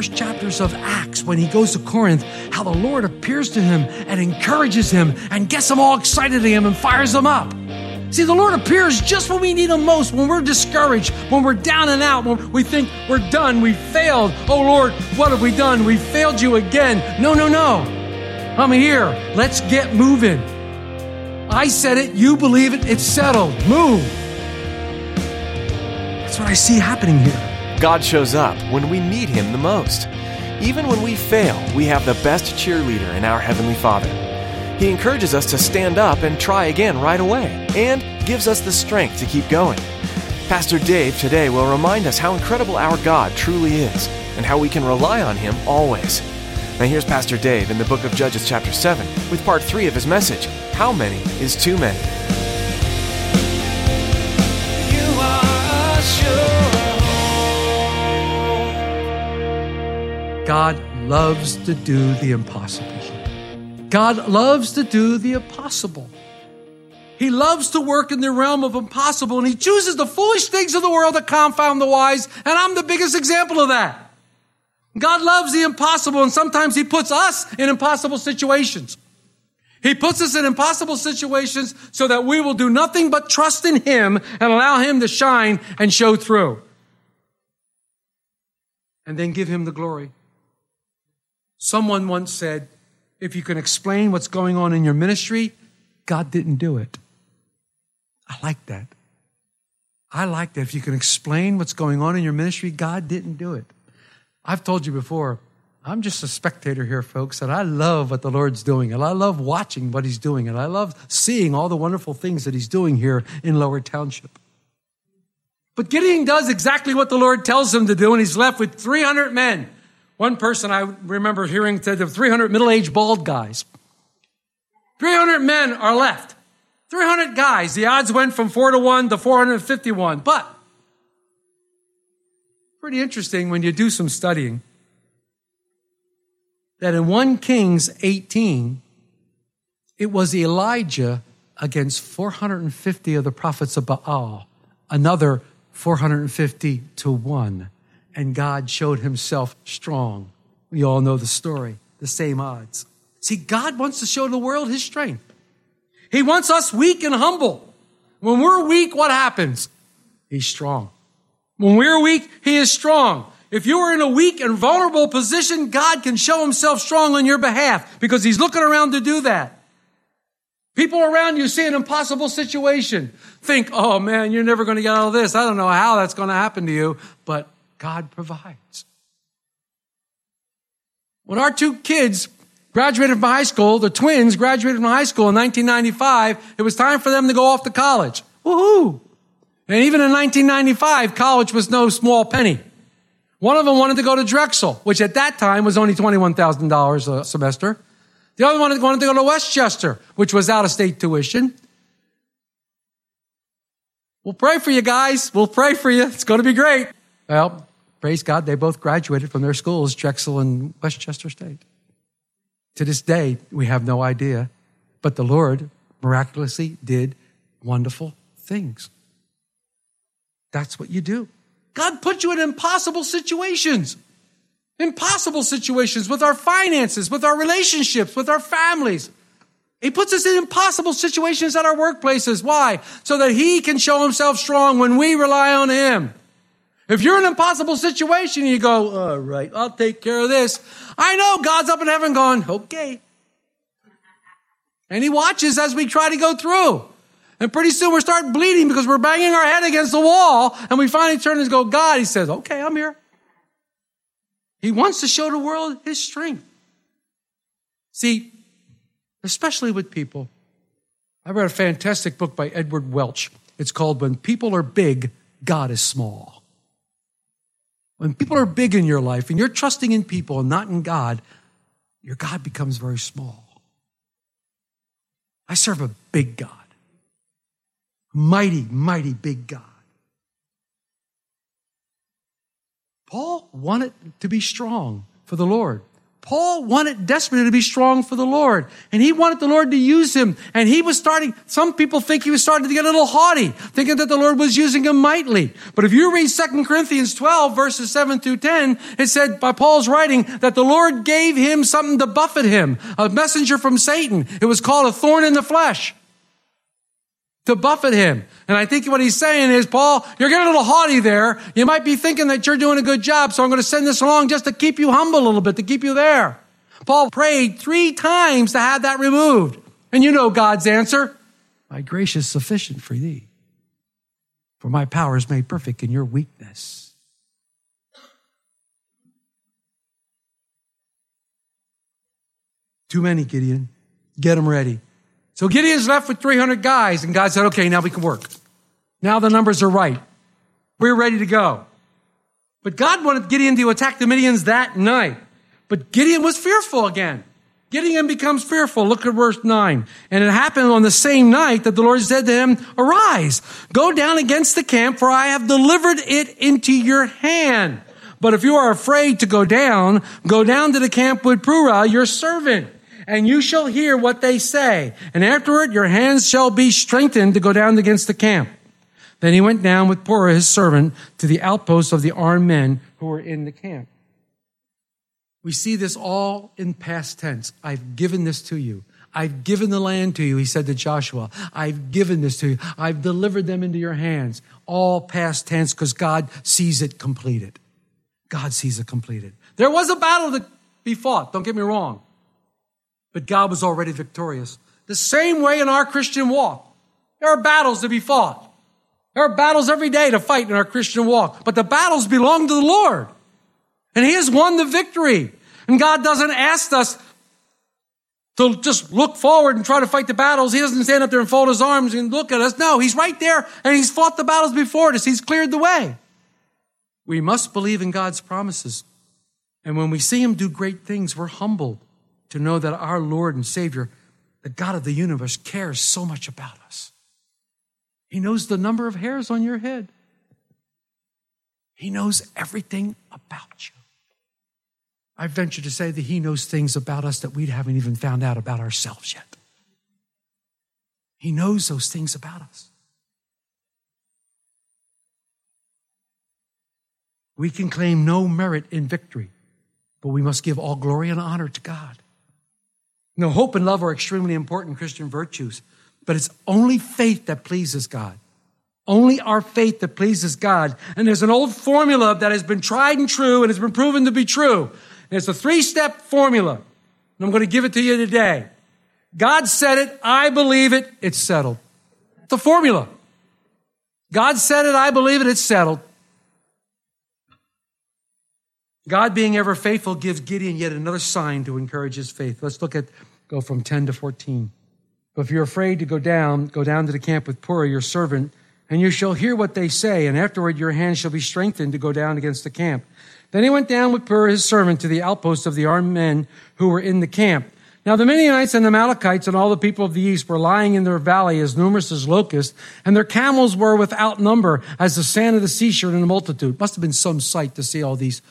First chapters of Acts when he goes to Corinth how the Lord appears to him and encourages him and gets him all excited to him and fires him up. See, the Lord appears just when we need him most, when we're discouraged, when we're down and out, when we think we're done, we failed. Oh Lord, what have we done? We failed you again. No, no, no. I'm here. Let's get moving. I said it, you believe it, it's settled. Move. That's what I see happening here. God shows up when we need Him the most. Even when we fail, we have the best cheerleader in our Heavenly Father. He encourages us to stand up and try again right away, and gives us the strength to keep going. Pastor Dave today will remind us how incredible our God truly is, and how we can rely on Him always. Now, here's Pastor Dave in the book of Judges, chapter 7, with part 3 of his message How Many is Too Many? You are a God loves to do the impossible. God loves to do the impossible. He loves to work in the realm of impossible, and He chooses the foolish things of the world to confound the wise, and I'm the biggest example of that. God loves the impossible, and sometimes He puts us in impossible situations. He puts us in impossible situations so that we will do nothing but trust in Him and allow Him to shine and show through. And then give Him the glory. Someone once said, if you can explain what's going on in your ministry, God didn't do it. I like that. I like that. If you can explain what's going on in your ministry, God didn't do it. I've told you before, I'm just a spectator here, folks, and I love what the Lord's doing, and I love watching what He's doing, and I love seeing all the wonderful things that He's doing here in Lower Township. But Gideon does exactly what the Lord tells him to do, and he's left with 300 men. One person I remember hearing said there were 300 middle aged bald guys. 300 men are left. 300 guys. The odds went from 4 to 1 to 451. But, pretty interesting when you do some studying, that in 1 Kings 18, it was Elijah against 450 of the prophets of Baal, another 450 to 1 and God showed himself strong. We all know the story, the same odds. See, God wants to show the world his strength. He wants us weak and humble. When we're weak, what happens? He's strong. When we're weak, he is strong. If you are in a weak and vulnerable position, God can show himself strong on your behalf because he's looking around to do that. People around you see an impossible situation. Think, oh man, you're never going to get out of this. I don't know how that's going to happen to you, but God provides. When our two kids graduated from high school, the twins graduated from high school in 1995, it was time for them to go off to college. Woohoo! And even in 1995, college was no small penny. One of them wanted to go to Drexel, which at that time was only $21,000 a semester. The other one wanted to go to West Chester, which was out of state tuition. We'll pray for you guys. We'll pray for you. It's going to be great. Well, praise God, they both graduated from their schools, Drexel and West Chester State. To this day, we have no idea, but the Lord miraculously did wonderful things. That's what you do. God put you in impossible situations. Impossible situations with our finances, with our relationships, with our families. He puts us in impossible situations at our workplaces. Why? So that He can show Himself strong when we rely on Him. If you're in an impossible situation, you go, all right, I'll take care of this. I know God's up in heaven going, okay. And He watches as we try to go through. And pretty soon we're starting bleeding because we're banging our head against the wall. And we finally turn and go, God, He says, okay, I'm here. He wants to show the world His strength. See, especially with people. I read a fantastic book by Edward Welch. It's called When People Are Big, God is Small. When people are big in your life and you're trusting in people and not in God, your God becomes very small. I serve a big God, mighty, mighty big God. Paul wanted to be strong for the Lord. Paul wanted desperately to be strong for the Lord. And he wanted the Lord to use him. And he was starting, some people think he was starting to get a little haughty, thinking that the Lord was using him mightily. But if you read 2 Corinthians 12 verses 7 through 10, it said by Paul's writing that the Lord gave him something to buffet him, a messenger from Satan. It was called a thorn in the flesh to buffet him. And I think what he's saying is, Paul, you're getting a little haughty there. You might be thinking that you're doing a good job, so I'm going to send this along just to keep you humble a little bit, to keep you there. Paul prayed three times to have that removed. And you know God's answer. My grace is sufficient for thee. For my power is made perfect in your weakness. Too many, Gideon. Get them ready. So Gideon's left with 300 guys, and God said, okay, now we can work. Now the numbers are right. We're ready to go. But God wanted Gideon to attack the Midians that night. But Gideon was fearful again. Gideon becomes fearful. Look at verse 9. And it happened on the same night that the Lord said to him, Arise, go down against the camp, for I have delivered it into your hand. But if you are afraid to go down, go down to the camp with Purah, your servant and you shall hear what they say. And afterward, your hands shall be strengthened to go down against the camp. Then he went down with Purah, his servant, to the outposts of the armed men who were in the camp. We see this all in past tense. I've given this to you. I've given the land to you, he said to Joshua. I've given this to you. I've delivered them into your hands. All past tense because God sees it completed. God sees it completed. There was a battle to be fought, don't get me wrong. But God was already victorious. The same way in our Christian walk. There are battles to be fought. There are battles every day to fight in our Christian walk, but the battles belong to the Lord. And He has won the victory. And God doesn't ask us to just look forward and try to fight the battles. He doesn't stand up there and fold His arms and look at us. No, He's right there and He's fought the battles before us. He's cleared the way. We must believe in God's promises. And when we see Him do great things, we're humbled to know that our Lord and Savior, the God of the universe, cares so much about us. He knows the number of hairs on your head. He knows everything about you. I venture to say that He knows things about us that we haven't even found out about ourselves yet. He knows those things about us. We can claim no merit in victory, but we must give all glory and honor to God. You know, hope and love are extremely important Christian virtues, but it's only faith that pleases God. Only our faith that pleases God. And there's an old formula that has been tried and true and has been proven to be true. And it's a three step formula. And I'm going to give it to you today. God said it. I believe it. It's settled. The formula. God said it. I believe it. It's settled. God being ever faithful gives Gideon yet another sign to encourage his faith. Let's look at, go from 10 to 14. But if you're afraid to go down, go down to the camp with Purah, your servant, and you shall hear what they say, and afterward your hand shall be strengthened to go down against the camp. Then he went down with Purah, his servant, to the outpost of the armed men who were in the camp. Now the Midianites and the Amalekites and all the people of the east were lying in their valley as numerous as locusts, and their camels were without number as the sand of the seashore in a multitude. Must have been some sight to see all these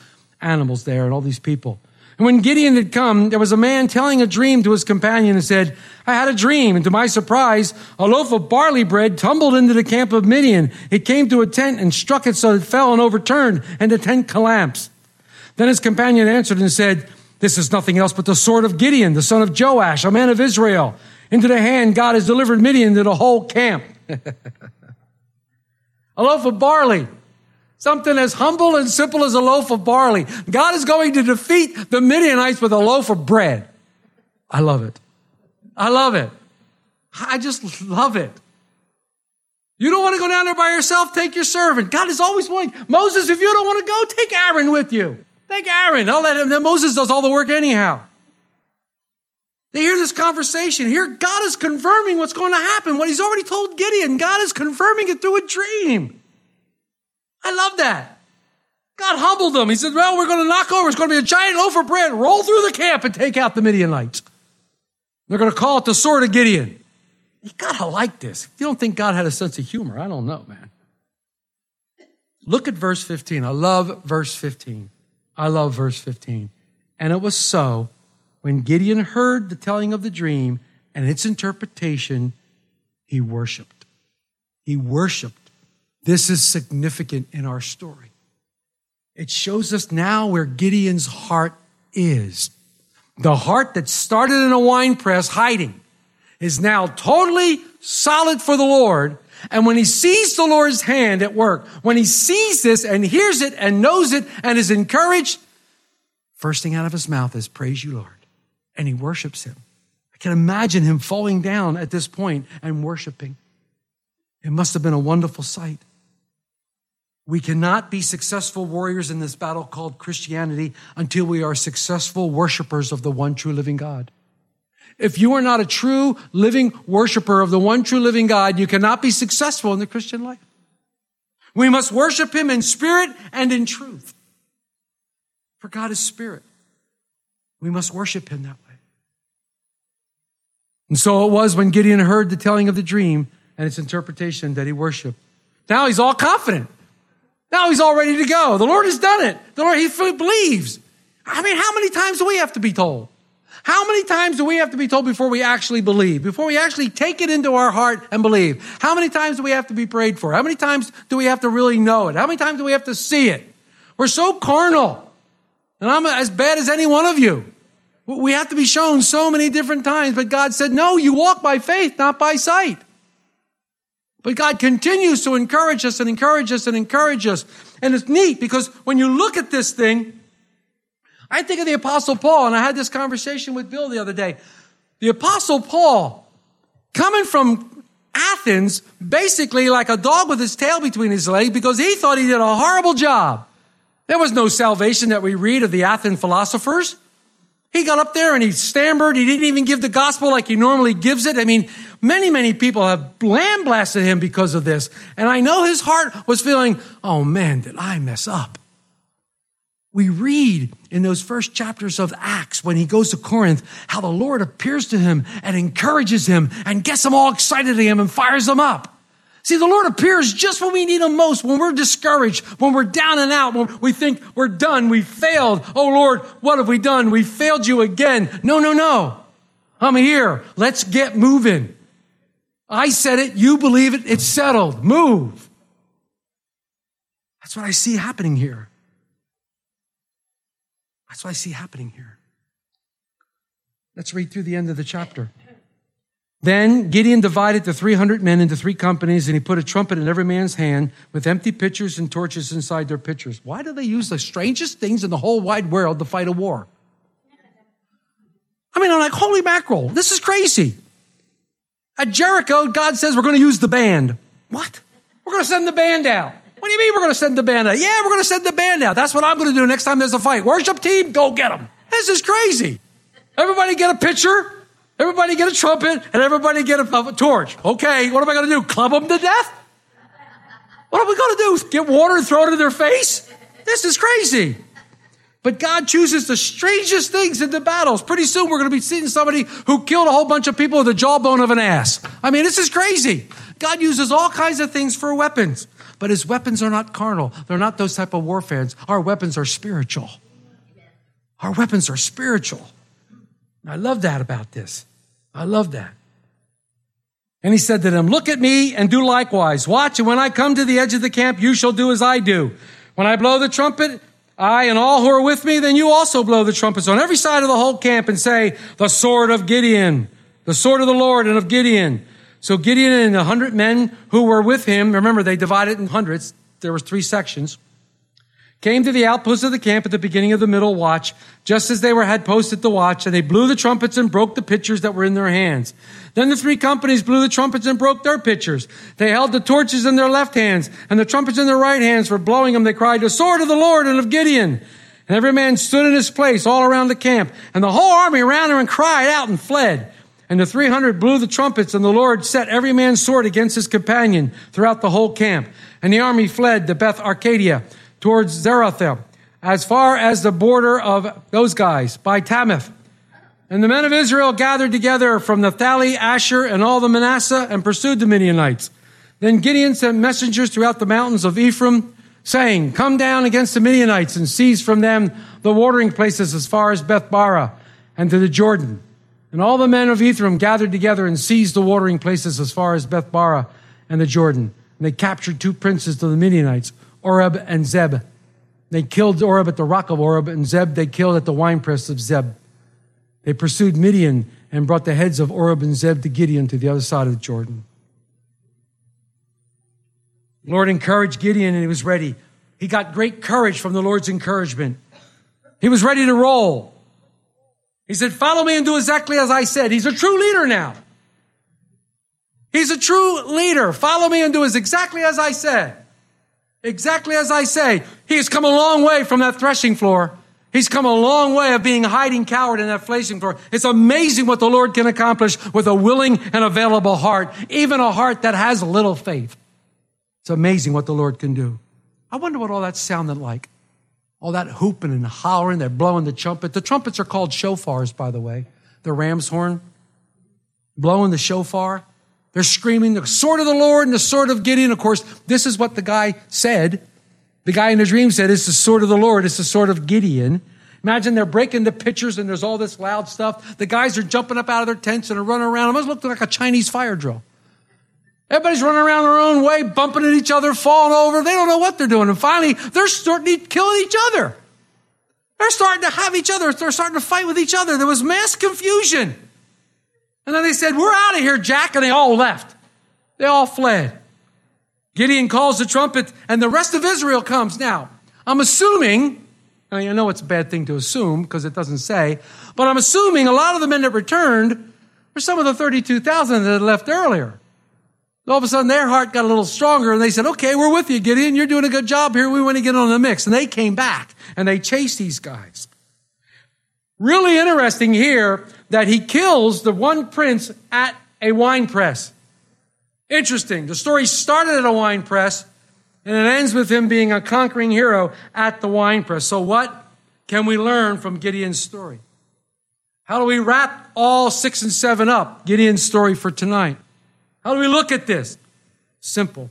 animals there and all these people. And when Gideon had come, there was a man telling a dream to his companion and said, I had a dream, and to my surprise, a loaf of barley bread tumbled into the camp of Midian. It came to a tent and struck it so it fell and overturned, and the tent collapsed. Then his companion answered and said, This is nothing else but the sword of Gideon, the son of Joash, a man of Israel. Into the hand God has delivered Midian to the whole camp. a loaf of barley Something as humble and simple as a loaf of barley. God is going to defeat the Midianites with a loaf of bread. I love it. I love it. I just love it. You don't want to go down there by yourself? Take your servant. God is always willing. Moses, if you don't want to go, take Aaron with you. Take Aaron. I'll let him. Then Moses does all the work anyhow. They hear this conversation. Here, God is confirming what's going to happen. What he's already told Gideon, God is confirming it through a dream. I love that. God humbled them. He said, Well, we're going to knock over. It's going to be a giant loaf of bread. Roll through the camp and take out the Midianites. They're going to call it the sword of Gideon. You got to like this. If you don't think God had a sense of humor, I don't know, man. Look at verse 15. I love verse 15. I love verse 15. And it was so when Gideon heard the telling of the dream and its interpretation, he worshiped. He worshiped. This is significant in our story. It shows us now where Gideon's heart is. The heart that started in a wine press hiding is now totally solid for the Lord. And when he sees the Lord's hand at work, when he sees this and hears it and knows it and is encouraged, first thing out of his mouth is, Praise you, Lord. And he worships him. I can imagine him falling down at this point and worshiping. It must have been a wonderful sight. We cannot be successful warriors in this battle called Christianity until we are successful worshipers of the one true living God. If you are not a true living worshiper of the one true living God, you cannot be successful in the Christian life. We must worship him in spirit and in truth. For God is spirit. We must worship him that way. And so it was when Gideon heard the telling of the dream and its interpretation that he worshiped. Now he's all confident. Now he's all ready to go. The Lord has done it. The Lord, he believes. I mean, how many times do we have to be told? How many times do we have to be told before we actually believe? Before we actually take it into our heart and believe? How many times do we have to be prayed for? How many times do we have to really know it? How many times do we have to see it? We're so carnal. And I'm as bad as any one of you. We have to be shown so many different times, but God said, no, you walk by faith, not by sight. But God continues to encourage us and encourage us and encourage us. And it's neat because when you look at this thing, I think of the apostle Paul, and I had this conversation with Bill the other day. The apostle Paul, coming from Athens, basically like a dog with his tail between his legs because he thought he did a horrible job. There was no salvation that we read of the Athens philosophers. He got up there and he stammered. He didn't even give the gospel like he normally gives it. I mean, many, many people have lambasted him because of this. And I know his heart was feeling, oh man, did I mess up? We read in those first chapters of Acts when he goes to Corinth how the Lord appears to him and encourages him and gets them all excited to him and fires them up. See, the Lord appears just when we need him most, when we're discouraged, when we're down and out, when we think we're done, we failed. Oh Lord, what have we done? We failed you again. No, no, no. I'm here. Let's get moving. I said it. You believe it. It's settled. Move. That's what I see happening here. That's what I see happening here. Let's read through the end of the chapter. Then Gideon divided the 300 men into three companies, and he put a trumpet in every man's hand with empty pitchers and torches inside their pitchers. Why do they use the strangest things in the whole wide world to fight a war? I mean, I'm like, holy mackerel, this is crazy. At Jericho, God says we're going to use the band. What? We're going to send the band out. What do you mean we're going to send the band out? Yeah, we're going to send the band out. That's what I'm going to do next time there's a fight. Worship team, go get them. This is crazy. Everybody get a pitcher, everybody get a trumpet, and everybody get a, a torch. Okay, what am I going to do? Club them to death? What are we going to do? Get water and throw it in their face? This is crazy. But God chooses the strangest things in the battles. Pretty soon we're going to be seeing somebody who killed a whole bunch of people with the jawbone of an ass. I mean, this is crazy. God uses all kinds of things for weapons. But his weapons are not carnal. They're not those type of warfares. Our weapons are spiritual. Our weapons are spiritual. I love that about this. I love that. And he said to them, Look at me and do likewise. Watch, and when I come to the edge of the camp, you shall do as I do. When I blow the trumpet, I and all who are with me, then you also blow the trumpets on every side of the whole camp and say, The sword of Gideon, the sword of the Lord and of Gideon. So Gideon and the hundred men who were with him, remember they divided in hundreds, there was three sections, came to the outposts of the camp at the beginning of the middle watch, just as they were had posted the watch, and they blew the trumpets and broke the pitchers that were in their hands. Then the three companies blew the trumpets and broke their pitchers. They held the torches in their left hands, and the trumpets in their right hands for blowing them. They cried, the sword of the Lord and of Gideon. And every man stood in his place all around the camp. And the whole army ran there and cried out and fled. And the 300 blew the trumpets, and the Lord set every man's sword against his companion throughout the whole camp. And the army fled to Beth Acacia towards Zaratha, as far as the border of those guys by Tabbath. And the men of Israel gathered together from Naphtali, Asher, and all the Manasseh and pursued the Midianites. Then Gideon sent messengers throughout the mountains of Ephraim, saying, Come down against the Midianites and seize from them the watering places as far as Beth Barah and to the Jordan. And all the men of Ephraim gathered together and seized the watering places as far as Beth Barah and the Jordan. And they captured two princes of the Midianites, Oreb and Zeb. They killed Oreb at the rock of Oreb, and Zeb they killed at the winepress of Zeb. They pursued Midian and brought the heads of Oreb and Zeb to Gideon to the other side of the Jordan. The Lord encouraged Gideon and he was ready. He got great courage from the Lord's encouragement. He was ready to roll. He said, Follow me and do exactly as I said. He's a true leader now. He's a true leader. Follow me and do as exactly as I said. Exactly as I say. He has come a long way from that threshing floor. He's come a long way of being hiding coward in that threshing floor. It's amazing what the Lord can accomplish with a willing and available heart, even a heart that has little faith. It's amazing what the Lord can do. I wonder what all that sounded like. All that hooping and hollering, they're blowing the trumpet. The trumpets are called shofars, by the way. The ram's horn, blowing the shofar. They're screaming the sword of the Lord and the sword of Gideon. Of course, this is what the guy said. The guy in the dream said, It's the sword of the Lord, it's the sword of Gideon. Imagine they're breaking the pitchers and there's all this loud stuff. The guys are jumping up out of their tents and are running around. It must look like a Chinese fire drill. Everybody's running around their own way, bumping at each other, falling over. They don't know what they're doing. And finally, they're starting to kill each other. They're starting to have each other. They're starting to fight with each other. There was mass confusion. And then they said, We're out of here, Jack. And they all left. They all fled. Gideon calls the trumpet, and the rest of Israel comes. Now, I'm assuming, mean, I know it's a bad thing to assume because it doesn't say, but I'm assuming a lot of the men that returned were some of the 32,000 that had left earlier. All of a sudden, their heart got a little stronger, and they said, Okay, we're with you, Gideon. You're doing a good job here. We want to get on the mix. And they came back and they chased these guys. Really interesting here that he kills the one prince at a wine press. Interesting. The story started at a wine press and it ends with him being a conquering hero at the wine press. So, what can we learn from Gideon's story? How do we wrap all six and seven up? Gideon's story for tonight. How do we look at this? Simple.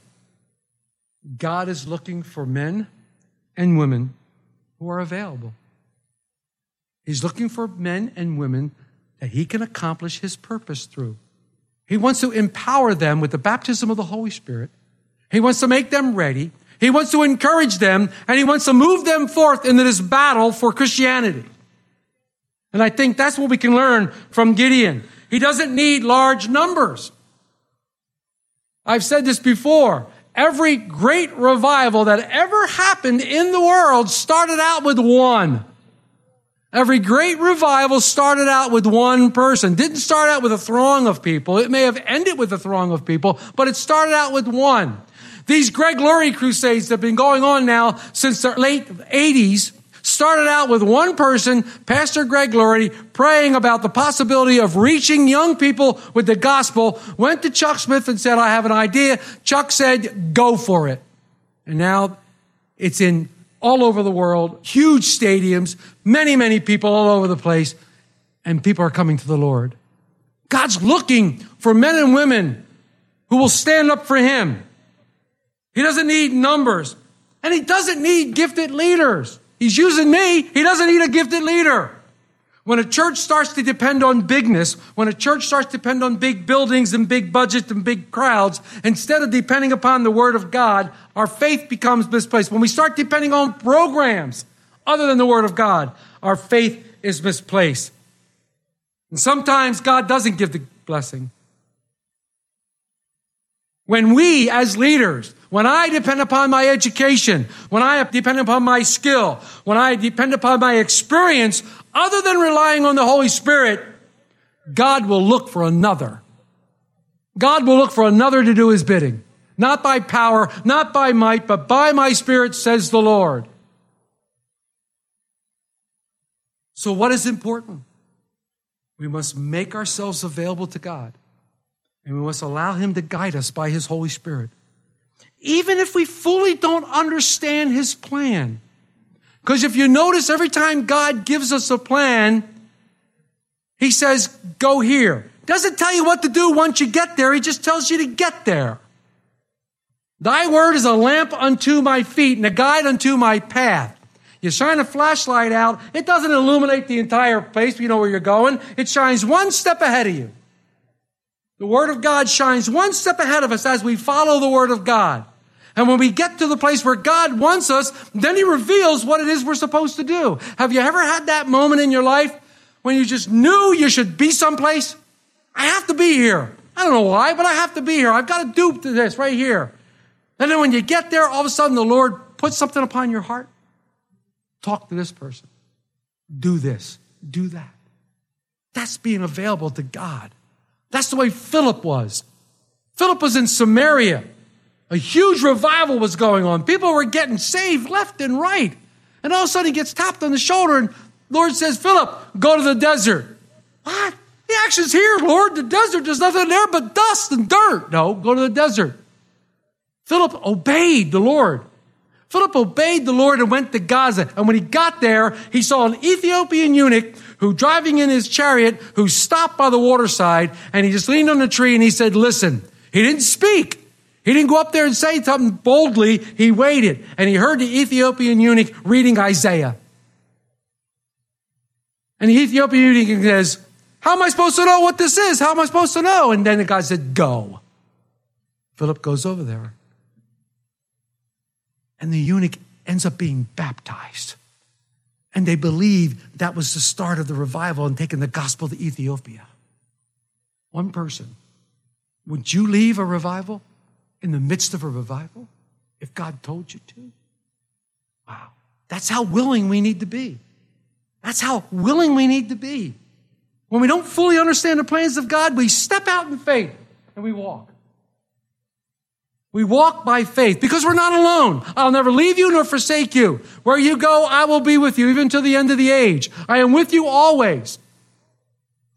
God is looking for men and women who are available. He's looking for men and women that he can accomplish his purpose through. He wants to empower them with the baptism of the Holy Spirit. He wants to make them ready. He wants to encourage them and he wants to move them forth into this battle for Christianity. And I think that's what we can learn from Gideon. He doesn't need large numbers. I've said this before. Every great revival that ever happened in the world started out with one. Every great revival started out with one person. Didn't start out with a throng of people. It may have ended with a throng of people, but it started out with one. These Greg Laurie crusades that have been going on now since the late 80s started out with one person, Pastor Greg Laurie, praying about the possibility of reaching young people with the gospel, went to Chuck Smith and said, I have an idea. Chuck said, go for it. And now it's in all over the world, huge stadiums, many, many people all over the place, and people are coming to the Lord. God's looking for men and women who will stand up for Him. He doesn't need numbers, and He doesn't need gifted leaders. He's using me, He doesn't need a gifted leader. When a church starts to depend on bigness, when a church starts to depend on big buildings and big budgets and big crowds, instead of depending upon the Word of God, our faith becomes misplaced. When we start depending on programs other than the Word of God, our faith is misplaced. And sometimes God doesn't give the blessing. When we, as leaders, when I depend upon my education, when I depend upon my skill, when I depend upon my experience, other than relying on the Holy Spirit, God will look for another. God will look for another to do his bidding. Not by power, not by might, but by my spirit, says the Lord. So, what is important? We must make ourselves available to God, and we must allow Him to guide us by His Holy Spirit. Even if we fully don't understand His plan. Because if you notice, every time God gives us a plan, He says, go here. Doesn't tell you what to do once you get there, He just tells you to get there. Thy word is a lamp unto my feet and a guide unto my path. You shine a flashlight out, it doesn't illuminate the entire place, But you know where you're going. It shines one step ahead of you. The Word of God shines one step ahead of us as we follow the Word of God. And when we get to the place where God wants us, then He reveals what it is we're supposed to do. Have you ever had that moment in your life when you just knew you should be someplace? I have to be here. I don't know why, but I have to be here. I've got to do this right here. And then when you get there, all of a sudden the Lord puts something upon your heart. Talk to this person. Do this. Do that. That's being available to God. That's the way Philip was. Philip was in Samaria. A huge revival was going on. People were getting saved left and right. And all of a sudden he gets tapped on the shoulder and Lord says, Philip, go to the desert. What? The action's here, Lord. The desert, there's nothing there but dust and dirt. No, go to the desert. Philip obeyed the Lord. Philip obeyed the Lord and went to Gaza. And when he got there, he saw an Ethiopian eunuch who driving in his chariot, who stopped by the waterside, and he just leaned on a tree and he said, listen. He didn't speak. He didn't go up there and say something boldly. He waited and he heard the Ethiopian eunuch reading Isaiah. And the Ethiopian eunuch says, how am I supposed to know what this is? How am I supposed to know? And then the guy said, go. Philip goes over there. And the eunuch ends up being baptized. And they believe that was the start of the revival and taking the gospel to Ethiopia. One person. Would you leave a revival in the midst of a revival if God told you to? Wow. That's how willing we need to be. That's how willing we need to be. When we don't fully understand the plans of God, we step out in faith and we walk. We walk by faith because we're not alone. I'll never leave you nor forsake you. Where you go, I will be with you even to the end of the age. I am with you always.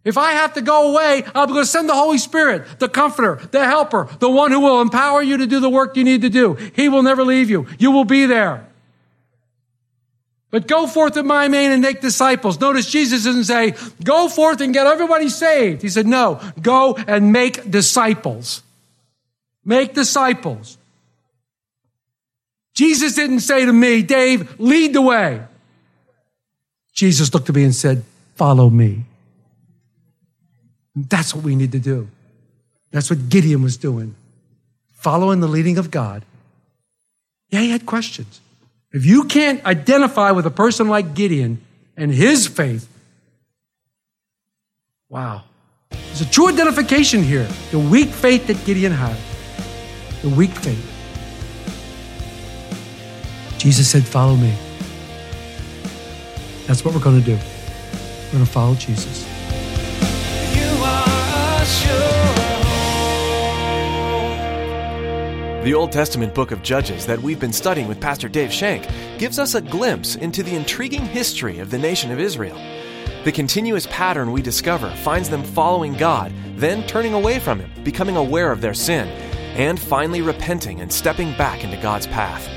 If I have to go away, I'm going to send the Holy Spirit, the comforter, the helper, the one who will empower you to do the work you need to do. He will never leave you. You will be there. But go forth in my name and make disciples. Notice Jesus didn't say, go forth and get everybody saved. He said, no, go and make disciples. Make disciples. Jesus didn't say to me, Dave, lead the way. Jesus looked at me and said, follow me. That's what we need to do. That's what Gideon was doing. Following the leading of God. Yeah, he had questions. If you can't identify with a person like Gideon and his faith, wow. There's a true identification here. The weak faith that Gideon had. The weak faith. Jesus said, Follow me. That's what we're going to do. We're going to follow Jesus. The Old Testament book of Judges that we've been studying with Pastor Dave Shank gives us a glimpse into the intriguing history of the nation of Israel. The continuous pattern we discover finds them following God, then turning away from Him, becoming aware of their sin, and finally repenting and stepping back into God's path.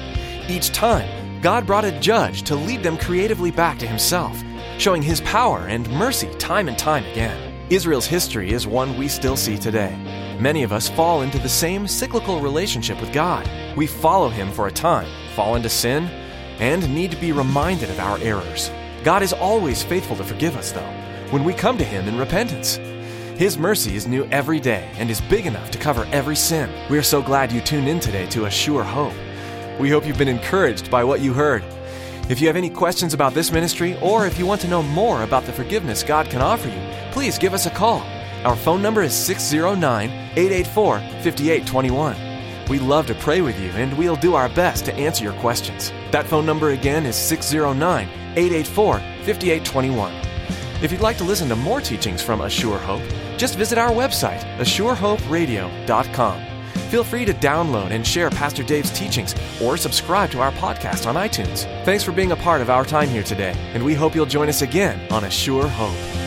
Each time, God brought a judge to lead them creatively back to Himself, showing His power and mercy time and time again. Israel's history is one we still see today. Many of us fall into the same cyclical relationship with God. We follow Him for a time, fall into sin, and need to be reminded of our errors. God is always faithful to forgive us, though, when we come to Him in repentance. His mercy is new every day and is big enough to cover every sin. We are so glad you tuned in today to A Sure Hope. We hope you've been encouraged by what you heard. If you have any questions about this ministry, or if you want to know more about the forgiveness God can offer you, please give us a call. Our phone number is 609 884 5821. We'd love to pray with you, and we'll do our best to answer your questions. That phone number again is 609 884 5821. If you'd like to listen to more teachings from A Sure Hope, just visit our website, ASureHoperadio.com. Feel free to download and share Pastor Dave's teachings or subscribe to our podcast on iTunes. Thanks for being a part of our time here today, and we hope you'll join us again on A Sure Hope.